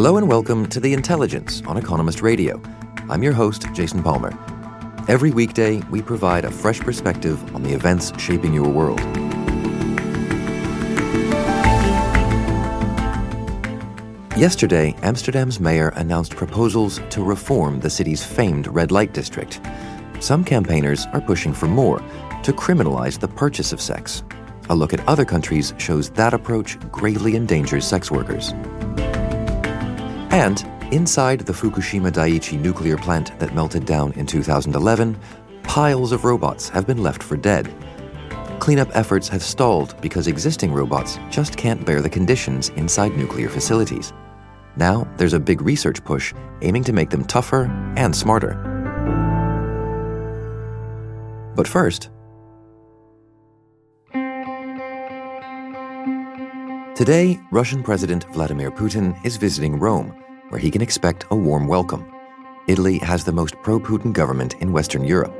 Hello and welcome to The Intelligence on Economist Radio. I'm your host, Jason Palmer. Every weekday, we provide a fresh perspective on the events shaping your world. Yesterday, Amsterdam's mayor announced proposals to reform the city's famed red light district. Some campaigners are pushing for more to criminalize the purchase of sex. A look at other countries shows that approach gravely endangers sex workers. And inside the Fukushima Daiichi nuclear plant that melted down in 2011, piles of robots have been left for dead. Cleanup efforts have stalled because existing robots just can't bear the conditions inside nuclear facilities. Now, there's a big research push aiming to make them tougher and smarter. But first, Today, Russian President Vladimir Putin is visiting Rome, where he can expect a warm welcome. Italy has the most pro Putin government in Western Europe.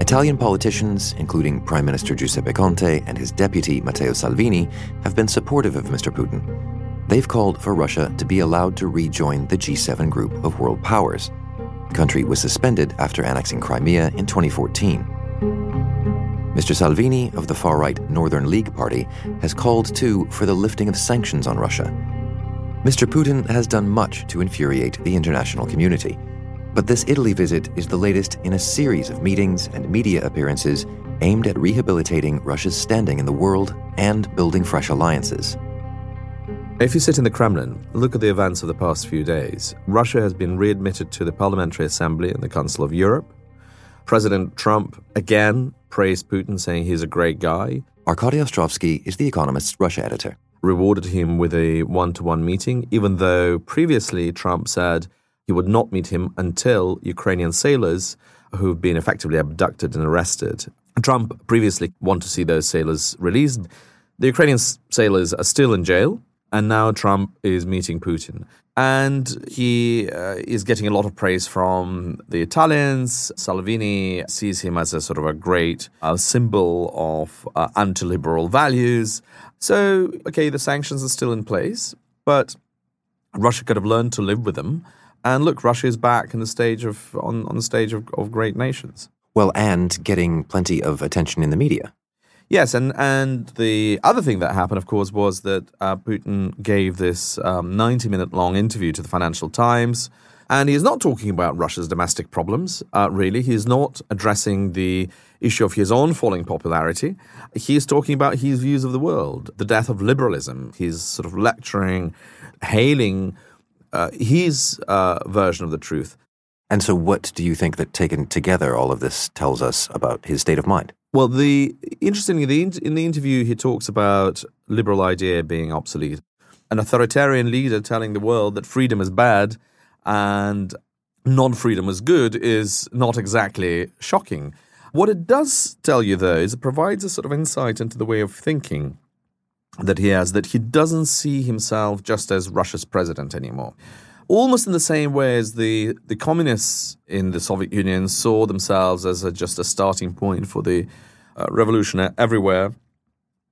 Italian politicians, including Prime Minister Giuseppe Conte and his deputy Matteo Salvini, have been supportive of Mr. Putin. They've called for Russia to be allowed to rejoin the G7 group of world powers. The country was suspended after annexing Crimea in 2014. Mr. Salvini of the far right Northern League Party has called too for the lifting of sanctions on Russia. Mr. Putin has done much to infuriate the international community. But this Italy visit is the latest in a series of meetings and media appearances aimed at rehabilitating Russia's standing in the world and building fresh alliances. If you sit in the Kremlin, look at the events of the past few days. Russia has been readmitted to the Parliamentary Assembly and the Council of Europe. President Trump again praised Putin, saying he's a great guy. Arkady Ostrovsky is The Economist's Russia editor. Rewarded him with a one to one meeting, even though previously Trump said he would not meet him until Ukrainian sailors who've been effectively abducted and arrested. Trump previously wanted to see those sailors released. The Ukrainian sailors are still in jail, and now Trump is meeting Putin. And he uh, is getting a lot of praise from the Italians. Salvini sees him as a sort of a great uh, symbol of uh, anti liberal values. So, okay, the sanctions are still in place, but Russia could have learned to live with them. And look, Russia is back in the stage of on, on the stage of, of great nations. Well, and getting plenty of attention in the media. Yes, and, and the other thing that happened, of course, was that uh, Putin gave this 90 um, minute long interview to the Financial Times. And he is not talking about Russia's domestic problems, uh, really. He is not addressing the issue of his own falling popularity. He is talking about his views of the world, the death of liberalism. He's sort of lecturing, hailing uh, his uh, version of the truth. And so, what do you think that taken together, all of this tells us about his state of mind? Well, the interestingly, the, in the interview, he talks about liberal idea being obsolete. An authoritarian leader telling the world that freedom is bad and non-freedom is good is not exactly shocking. What it does tell you, though, is it provides a sort of insight into the way of thinking that he has, that he doesn't see himself just as Russia's president anymore almost in the same way as the, the communists in the Soviet Union saw themselves as a, just a starting point for the uh, revolution everywhere.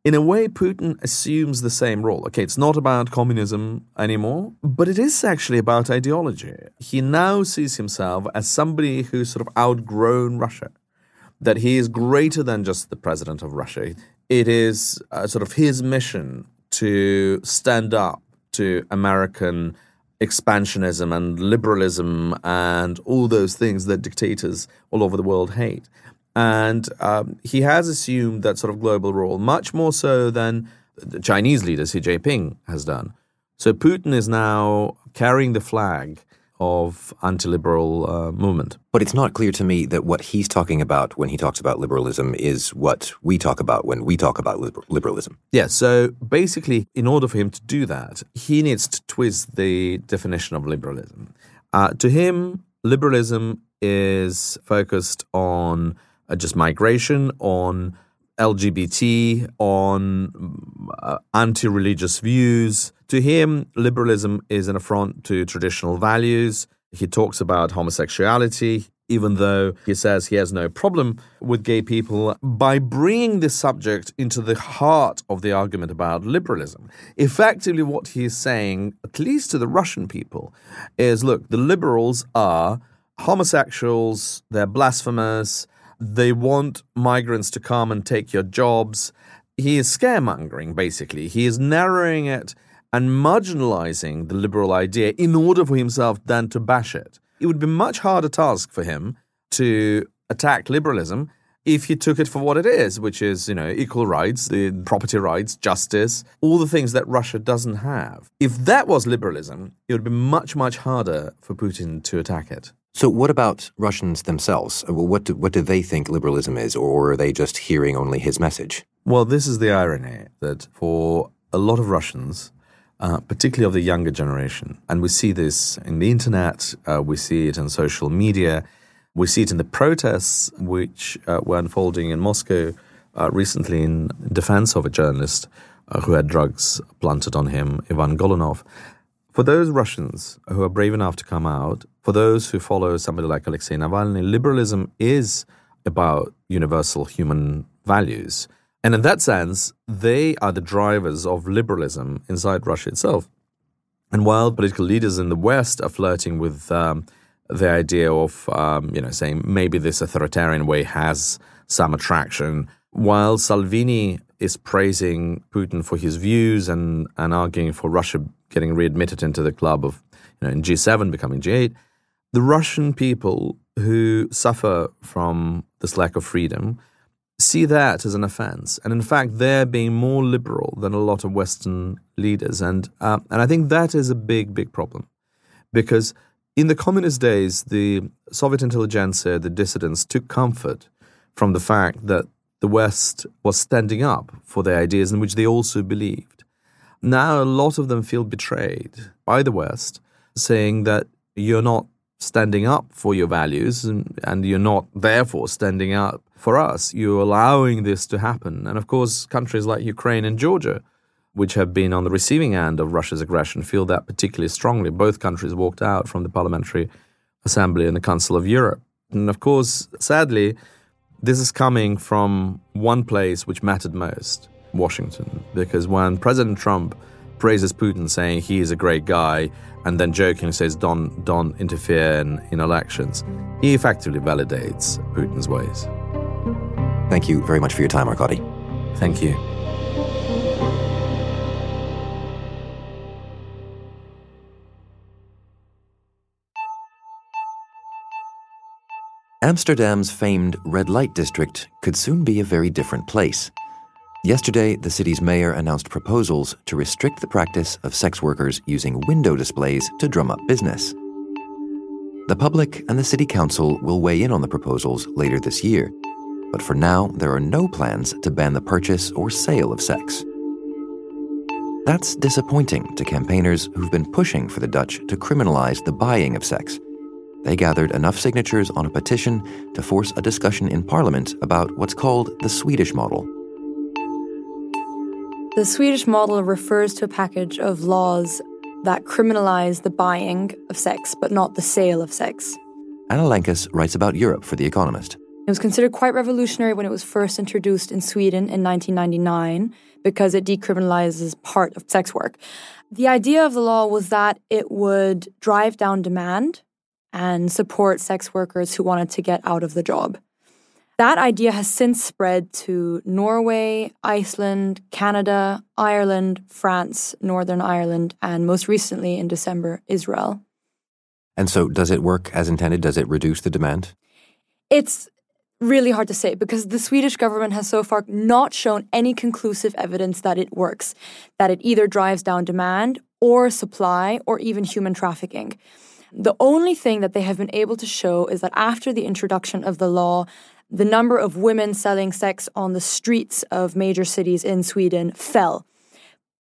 In a way, Putin assumes the same role. Okay, it's not about communism anymore, but it is actually about ideology. He now sees himself as somebody who's sort of outgrown Russia, that he is greater than just the president of Russia. It is uh, sort of his mission to stand up to American expansionism and liberalism and all those things that dictators all over the world hate. And um, he has assumed that sort of global role, much more so than the Chinese leader Xi Jinping has done. So Putin is now carrying the flag of anti-liberal uh, movement. But it's not clear to me that what he's talking about when he talks about liberalism is what we talk about when we talk about liber- liberalism. Yeah, so basically, in order for him to do that, he needs to twist the definition of liberalism. Uh, to him, liberalism is focused on uh, just migration, on LGBT, on uh, anti religious views. To him, liberalism is an affront to traditional values. He talks about homosexuality. even though he says he has no problem with gay people, by bringing this subject into the heart of the argument about liberalism. Effectively, what he is saying, at least to the Russian people, is look, the liberals are homosexuals, they're blasphemous, they want migrants to come and take your jobs. He is scaremongering, basically. He is narrowing it and marginalizing the liberal idea in order for himself then to bash it it would be much harder task for him to attack liberalism if he took it for what it is, which is, you know, equal rights, the property rights, justice, all the things that Russia doesn't have. If that was liberalism, it would be much, much harder for Putin to attack it. So, what about Russians themselves? What do, what do they think liberalism is, or are they just hearing only his message? Well, this is the irony that for a lot of Russians, uh, particularly of the younger generation. And we see this in the internet, uh, we see it in social media, we see it in the protests which uh, were unfolding in Moscow uh, recently in defense of a journalist uh, who had drugs planted on him, Ivan Golunov. For those Russians who are brave enough to come out, for those who follow somebody like Alexei Navalny, liberalism is about universal human values. And in that sense, they are the drivers of liberalism inside Russia itself. And while political leaders in the West are flirting with um, the idea of, um, you know, saying maybe this authoritarian way has some attraction, while Salvini is praising Putin for his views and, and arguing for Russia getting readmitted into the club of, you know, in G7 becoming G8, the Russian people who suffer from this lack of freedom see that as an offense. And in fact, they're being more liberal than a lot of Western leaders. And, uh, and I think that is a big, big problem. Because in the communist days, the Soviet intelligentsia, the dissidents, took comfort from the fact that the West was standing up for their ideas in which they also believed. Now, a lot of them feel betrayed by the West, saying that you're not standing up for your values and, and you're not therefore standing up for us. You're allowing this to happen. And of course, countries like Ukraine and Georgia, which have been on the receiving end of Russia's aggression, feel that particularly strongly. Both countries walked out from the Parliamentary Assembly and the Council of Europe. And of course, sadly, this is coming from one place which mattered most Washington. Because when President Trump praises Putin, saying he is a great guy, and then jokingly says, don't, don't interfere in, in elections, he effectively validates Putin's ways. Thank you very much for your time, Arkady. Thank you. Amsterdam's famed red light district could soon be a very different place. Yesterday, the city's mayor announced proposals to restrict the practice of sex workers using window displays to drum up business. The public and the city council will weigh in on the proposals later this year, but for now, there are no plans to ban the purchase or sale of sex. That's disappointing to campaigners who've been pushing for the Dutch to criminalize the buying of sex. They gathered enough signatures on a petition to force a discussion in Parliament about what's called the Swedish model the Swedish model refers to a package of laws that criminalize the buying of sex, but not the sale of sex. Anna writes about Europe for The Economist. It was considered quite revolutionary when it was first introduced in Sweden in 1999 because it decriminalizes part of sex work. The idea of the law was that it would drive down demand and support sex workers who wanted to get out of the job. That idea has since spread to Norway, Iceland, Canada, Ireland, France, Northern Ireland, and most recently in December, Israel. And so, does it work as intended? Does it reduce the demand? It's really hard to say because the Swedish government has so far not shown any conclusive evidence that it works, that it either drives down demand or supply or even human trafficking. The only thing that they have been able to show is that after the introduction of the law, the number of women selling sex on the streets of major cities in Sweden fell.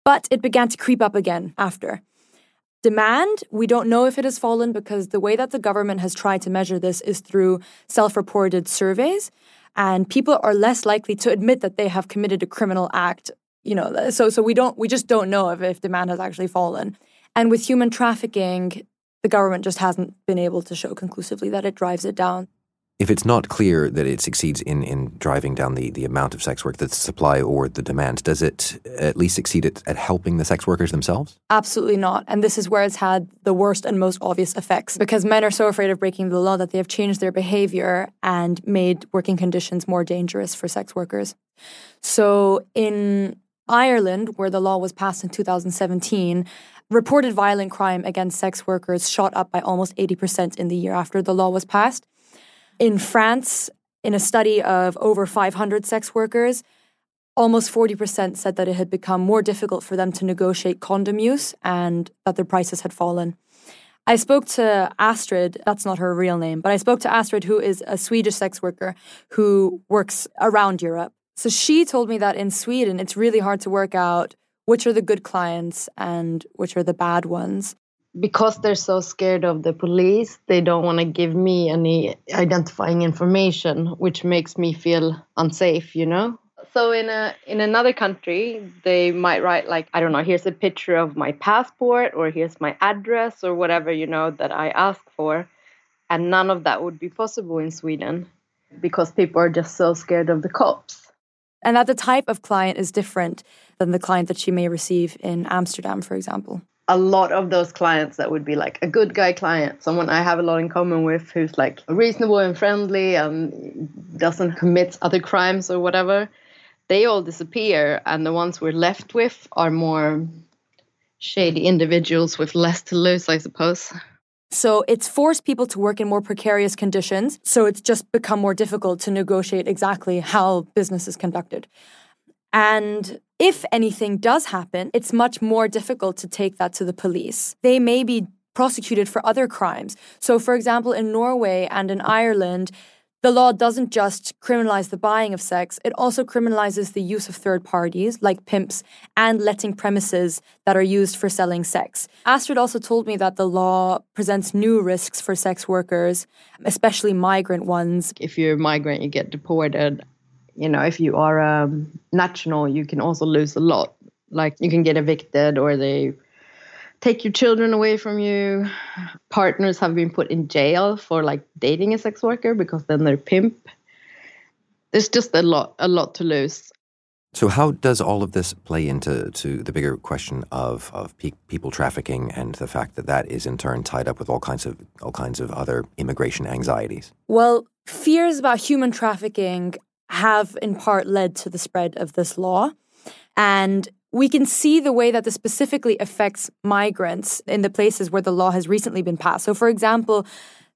But it began to creep up again after. Demand, we don't know if it has fallen because the way that the government has tried to measure this is through self reported surveys. And people are less likely to admit that they have committed a criminal act. You know, so so we don't we just don't know if, if demand has actually fallen. And with human trafficking, the government just hasn't been able to show conclusively that it drives it down. If it's not clear that it succeeds in, in driving down the, the amount of sex work, the supply or the demand, does it at least succeed at, at helping the sex workers themselves? Absolutely not. And this is where it's had the worst and most obvious effects because men are so afraid of breaking the law that they have changed their behavior and made working conditions more dangerous for sex workers. So in Ireland, where the law was passed in 2017, reported violent crime against sex workers shot up by almost 80% in the year after the law was passed. In France, in a study of over 500 sex workers, almost 40% said that it had become more difficult for them to negotiate condom use and that their prices had fallen. I spoke to Astrid, that's not her real name, but I spoke to Astrid, who is a Swedish sex worker who works around Europe. So she told me that in Sweden, it's really hard to work out which are the good clients and which are the bad ones because they're so scared of the police, they don't want to give me any identifying information, which makes me feel unsafe, you know? So in a in another country, they might write like, I don't know, here's a picture of my passport or here's my address or whatever, you know, that I ask for. And none of that would be possible in Sweden because people are just so scared of the cops. And that the type of client is different than the client that she may receive in Amsterdam, for example a lot of those clients that would be like a good guy client, someone I have a lot in common with who's like reasonable and friendly and doesn't commit other crimes or whatever, they all disappear. And the ones we're left with are more shady individuals with less to lose, I suppose. So it's forced people to work in more precarious conditions. So it's just become more difficult to negotiate exactly how business is conducted. And if anything does happen, it's much more difficult to take that to the police. They may be prosecuted for other crimes. So, for example, in Norway and in Ireland, the law doesn't just criminalize the buying of sex, it also criminalizes the use of third parties, like pimps, and letting premises that are used for selling sex. Astrid also told me that the law presents new risks for sex workers, especially migrant ones. If you're a migrant, you get deported you know if you are a national you can also lose a lot. Like you can get evicted or they take your children away from you. Partners have been put in jail for like dating a sex worker because then they're pimp. There's just a lot a lot to lose. So how does all of this play into to the bigger question of of pe- people trafficking and the fact that that is in turn tied up with all kinds of all kinds of other immigration anxieties? Well fears about human trafficking have in part led to the spread of this law. And we can see the way that this specifically affects migrants in the places where the law has recently been passed. So, for example,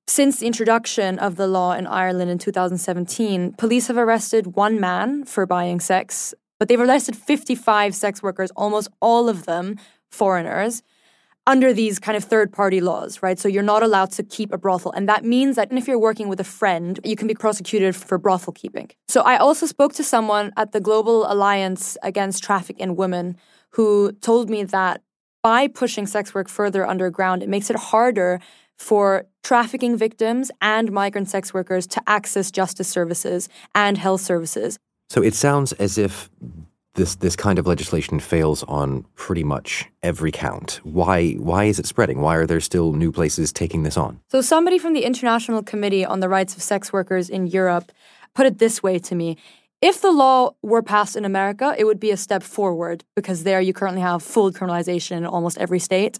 since the introduction of the law in Ireland in 2017, police have arrested one man for buying sex, but they've arrested 55 sex workers, almost all of them foreigners under these kind of third party laws, right? So you're not allowed to keep a brothel. And that means that if you're working with a friend, you can be prosecuted for brothel keeping. So I also spoke to someone at the Global Alliance Against Traffic in Women who told me that by pushing sex work further underground, it makes it harder for trafficking victims and migrant sex workers to access justice services and health services. So it sounds as if this this kind of legislation fails on pretty much every count. Why why is it spreading? Why are there still new places taking this on? So somebody from the International Committee on the Rights of Sex Workers in Europe put it this way to me. If the law were passed in America, it would be a step forward because there you currently have full criminalization in almost every state.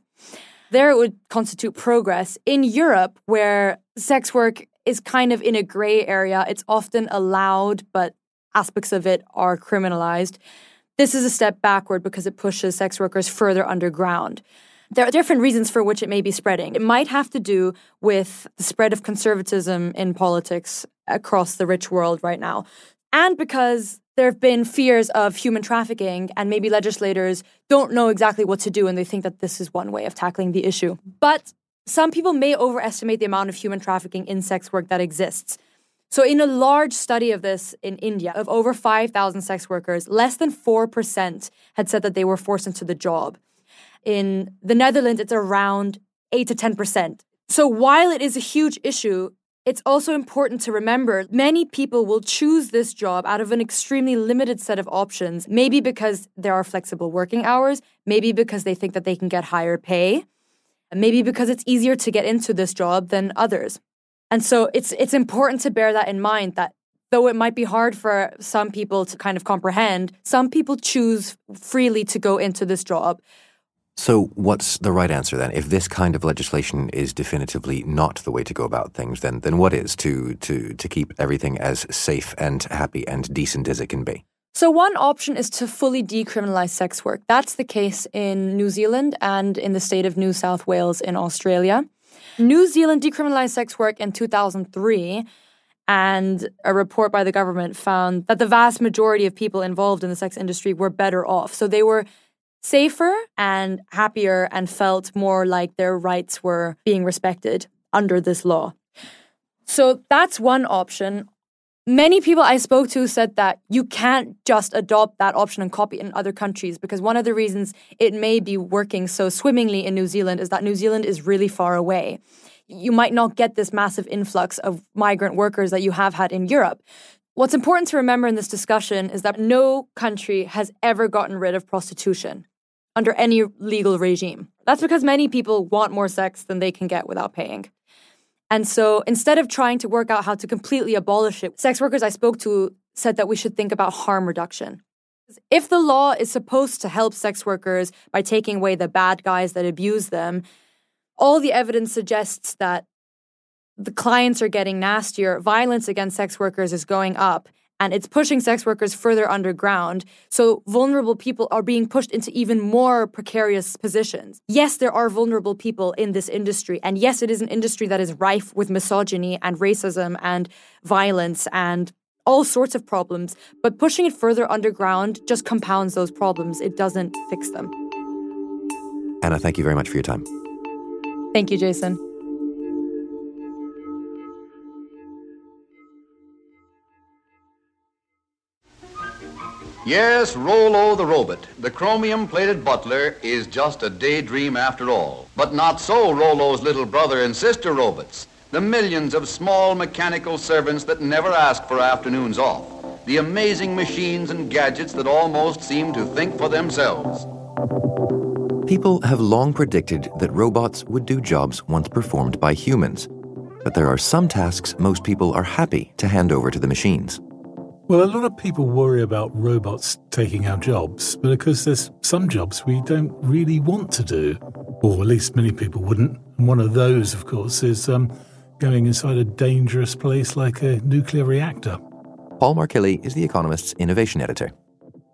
There it would constitute progress. In Europe, where sex work is kind of in a gray area, it's often allowed, but aspects of it are criminalized. This is a step backward because it pushes sex workers further underground. There are different reasons for which it may be spreading. It might have to do with the spread of conservatism in politics across the rich world right now. And because there have been fears of human trafficking, and maybe legislators don't know exactly what to do, and they think that this is one way of tackling the issue. But some people may overestimate the amount of human trafficking in sex work that exists. So, in a large study of this in India, of over 5,000 sex workers, less than 4% had said that they were forced into the job. In the Netherlands, it's around 8 to 10%. So, while it is a huge issue, it's also important to remember many people will choose this job out of an extremely limited set of options, maybe because there are flexible working hours, maybe because they think that they can get higher pay. maybe because it's easier to get into this job than others. And so it's it's important to bear that in mind that though it might be hard for some people to kind of comprehend, some people choose freely to go into this job. So, what's the right answer then? If this kind of legislation is definitively not the way to go about things, then then what is to to to keep everything as safe and happy and decent as it can be? So, one option is to fully decriminalize sex work. That's the case in New Zealand and in the state of New South Wales in Australia. New Zealand decriminalized sex work in 2003, and a report by the government found that the vast majority of people involved in the sex industry were better off. So, they were safer and happier and felt more like their rights were being respected under this law. So that's one option. Many people I spoke to said that you can't just adopt that option and copy it in other countries because one of the reasons it may be working so swimmingly in New Zealand is that New Zealand is really far away. You might not get this massive influx of migrant workers that you have had in Europe. What's important to remember in this discussion is that no country has ever gotten rid of prostitution under any legal regime. That's because many people want more sex than they can get without paying. And so instead of trying to work out how to completely abolish it, sex workers I spoke to said that we should think about harm reduction. If the law is supposed to help sex workers by taking away the bad guys that abuse them, all the evidence suggests that the clients are getting nastier, violence against sex workers is going up, and it's pushing sex workers further underground. So vulnerable people are being pushed into even more precarious positions. Yes, there are vulnerable people in this industry. And yes, it is an industry that is rife with misogyny and racism and violence and all sorts of problems. But pushing it further underground just compounds those problems, it doesn't fix them. Anna, thank you very much for your time. Thank you, Jason. Yes, Rollo the robot, the chromium-plated butler, is just a daydream after all. But not so Rollo's little brother and sister robots, the millions of small mechanical servants that never ask for afternoons off, the amazing machines and gadgets that almost seem to think for themselves. People have long predicted that robots would do jobs once performed by humans. But there are some tasks most people are happy to hand over to the machines. Well, a lot of people worry about robots taking our jobs, but of course, there's some jobs we don't really want to do, or at least many people wouldn't. And one of those, of course, is um, going inside a dangerous place like a nuclear reactor. Paul Markillie is The Economist's innovation editor.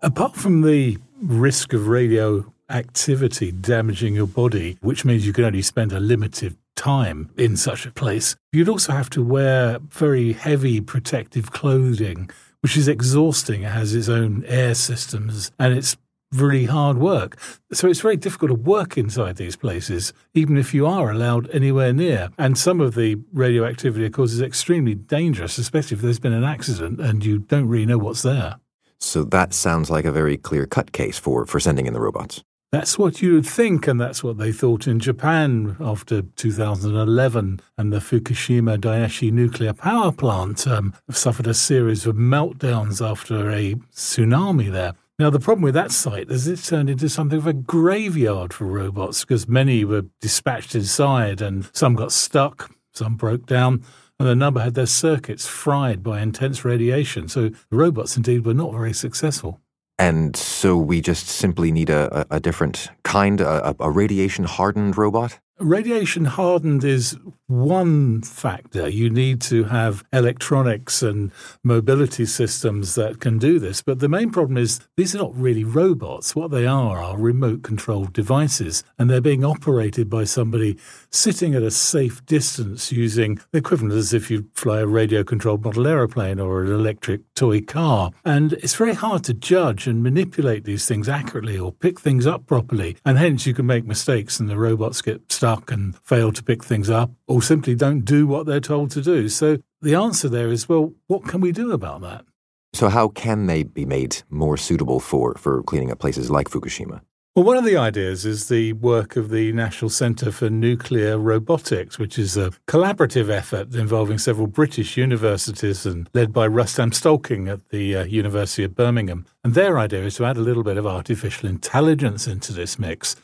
Apart from the risk of radioactivity damaging your body, which means you can only spend a limited time in such a place, you'd also have to wear very heavy protective clothing which is exhausting. It has its own air systems and it's really hard work. So it's very difficult to work inside these places, even if you are allowed anywhere near. And some of the radioactivity, of course, is extremely dangerous, especially if there's been an accident and you don't really know what's there. So that sounds like a very clear cut case for, for sending in the robots. That's what you would think, and that's what they thought in Japan after 2011 and the Fukushima Daiichi nuclear power plant um, suffered a series of meltdowns after a tsunami there. Now, the problem with that site is it's turned into something of a graveyard for robots because many were dispatched inside and some got stuck, some broke down, and a number had their circuits fried by intense radiation. So the robots indeed were not very successful. And so we just simply need a, a, a different kind, a, a radiation hardened robot? Radiation hardened is one factor. You need to have electronics and mobility systems that can do this. But the main problem is these are not really robots. What they are are remote controlled devices, and they're being operated by somebody sitting at a safe distance using the equivalent as if you fly a radio controlled model aeroplane or an electric toy car. And it's very hard to judge and manipulate these things accurately or pick things up properly. And hence you can make mistakes and the robots get stuck and fail to pick things up or simply don't do what they're told to do. So the answer there is well, what can we do about that? So, how can they be made more suitable for, for cleaning up places like Fukushima? Well, one of the ideas is the work of the National Centre for Nuclear Robotics, which is a collaborative effort involving several British universities and led by Rustam Stolkin at the uh, University of Birmingham. And their idea is to add a little bit of artificial intelligence into this mix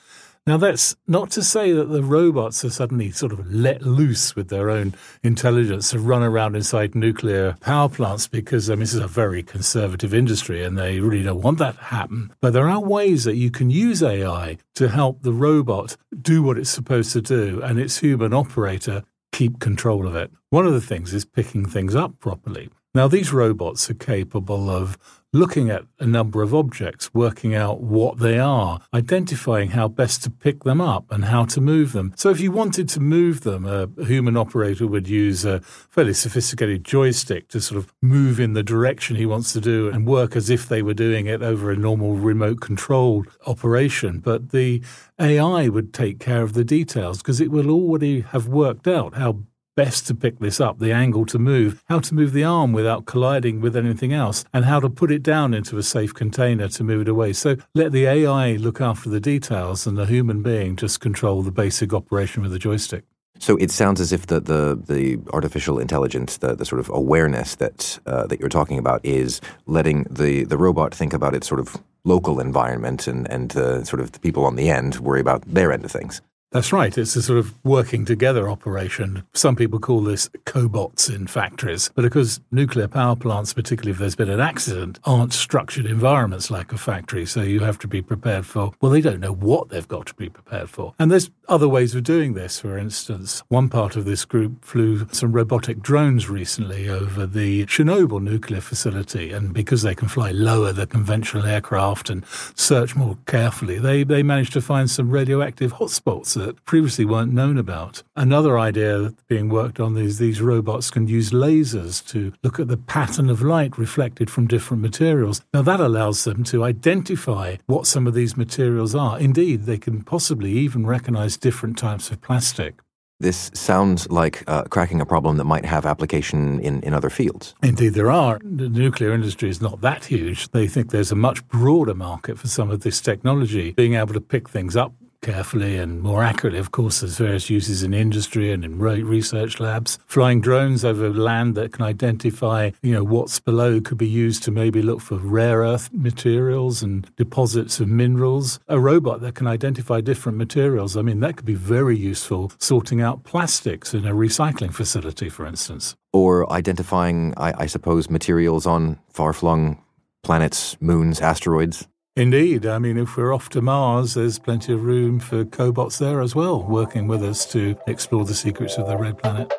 Now, that's not to say that the robots are suddenly sort of let loose with their own intelligence to run around inside nuclear power plants because I mean, this is a very conservative industry and they really don't want that to happen. But there are ways that you can use AI to help the robot do what it's supposed to do and its human operator keep control of it. One of the things is picking things up properly. Now, these robots are capable of looking at a number of objects, working out what they are, identifying how best to pick them up and how to move them. So, if you wanted to move them, a human operator would use a fairly sophisticated joystick to sort of move in the direction he wants to do and work as if they were doing it over a normal remote control operation. But the AI would take care of the details because it will already have worked out how best to pick this up, the angle to move, how to move the arm without colliding with anything else, and how to put it down into a safe container to move it away. So let the AI look after the details and the human being just control the basic operation with the joystick. So it sounds as if the the, the artificial intelligence, the, the sort of awareness that uh, that you're talking about, is letting the, the robot think about its sort of local environment and and uh, sort of the people on the end worry about their end of things. That's right. It's a sort of working together operation. Some people call this cobots in factories, but because nuclear power plants, particularly if there's been an accident, aren't structured environments like a factory. So you have to be prepared for, well, they don't know what they've got to be prepared for. And there's other ways of doing this. For instance, one part of this group flew some robotic drones recently over the Chernobyl nuclear facility. And because they can fly lower than conventional aircraft and search more carefully, they, they managed to find some radioactive hotspots that previously weren't known about. Another idea being worked on is these robots can use lasers to look at the pattern of light reflected from different materials. Now, that allows them to identify what some of these materials are. Indeed, they can possibly even recognize different types of plastic. This sounds like uh, cracking a problem that might have application in, in other fields. Indeed, there are. The nuclear industry is not that huge. They think there's a much broader market for some of this technology, being able to pick things up carefully and more accurately. Of course, there's various uses in industry and in research labs. Flying drones over land that can identify, you know, what's below could be used to maybe look for rare earth materials and deposits of minerals. A robot that can identify different materials. I mean, that could be very useful sorting out plastics in a recycling facility, for instance. Or identifying, I, I suppose, materials on far flung planets, moons, asteroids. Indeed. I mean, if we're off to Mars, there's plenty of room for cobots there as well, working with us to explore the secrets of the red planet.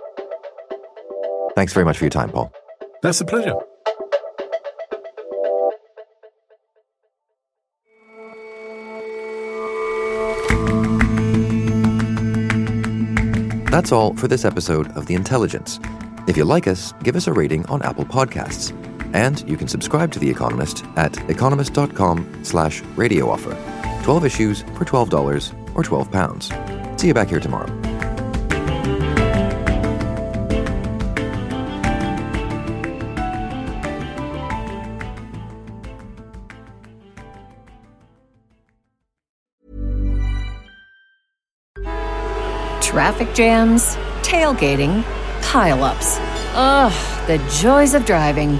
Thanks very much for your time, Paul. That's a pleasure. That's all for this episode of The Intelligence. If you like us, give us a rating on Apple Podcasts. And you can subscribe to The Economist at economist.com slash radio offer. 12 issues for $12 or 12 pounds. See you back here tomorrow. Traffic jams, tailgating, pileups. Ugh, the joys of driving.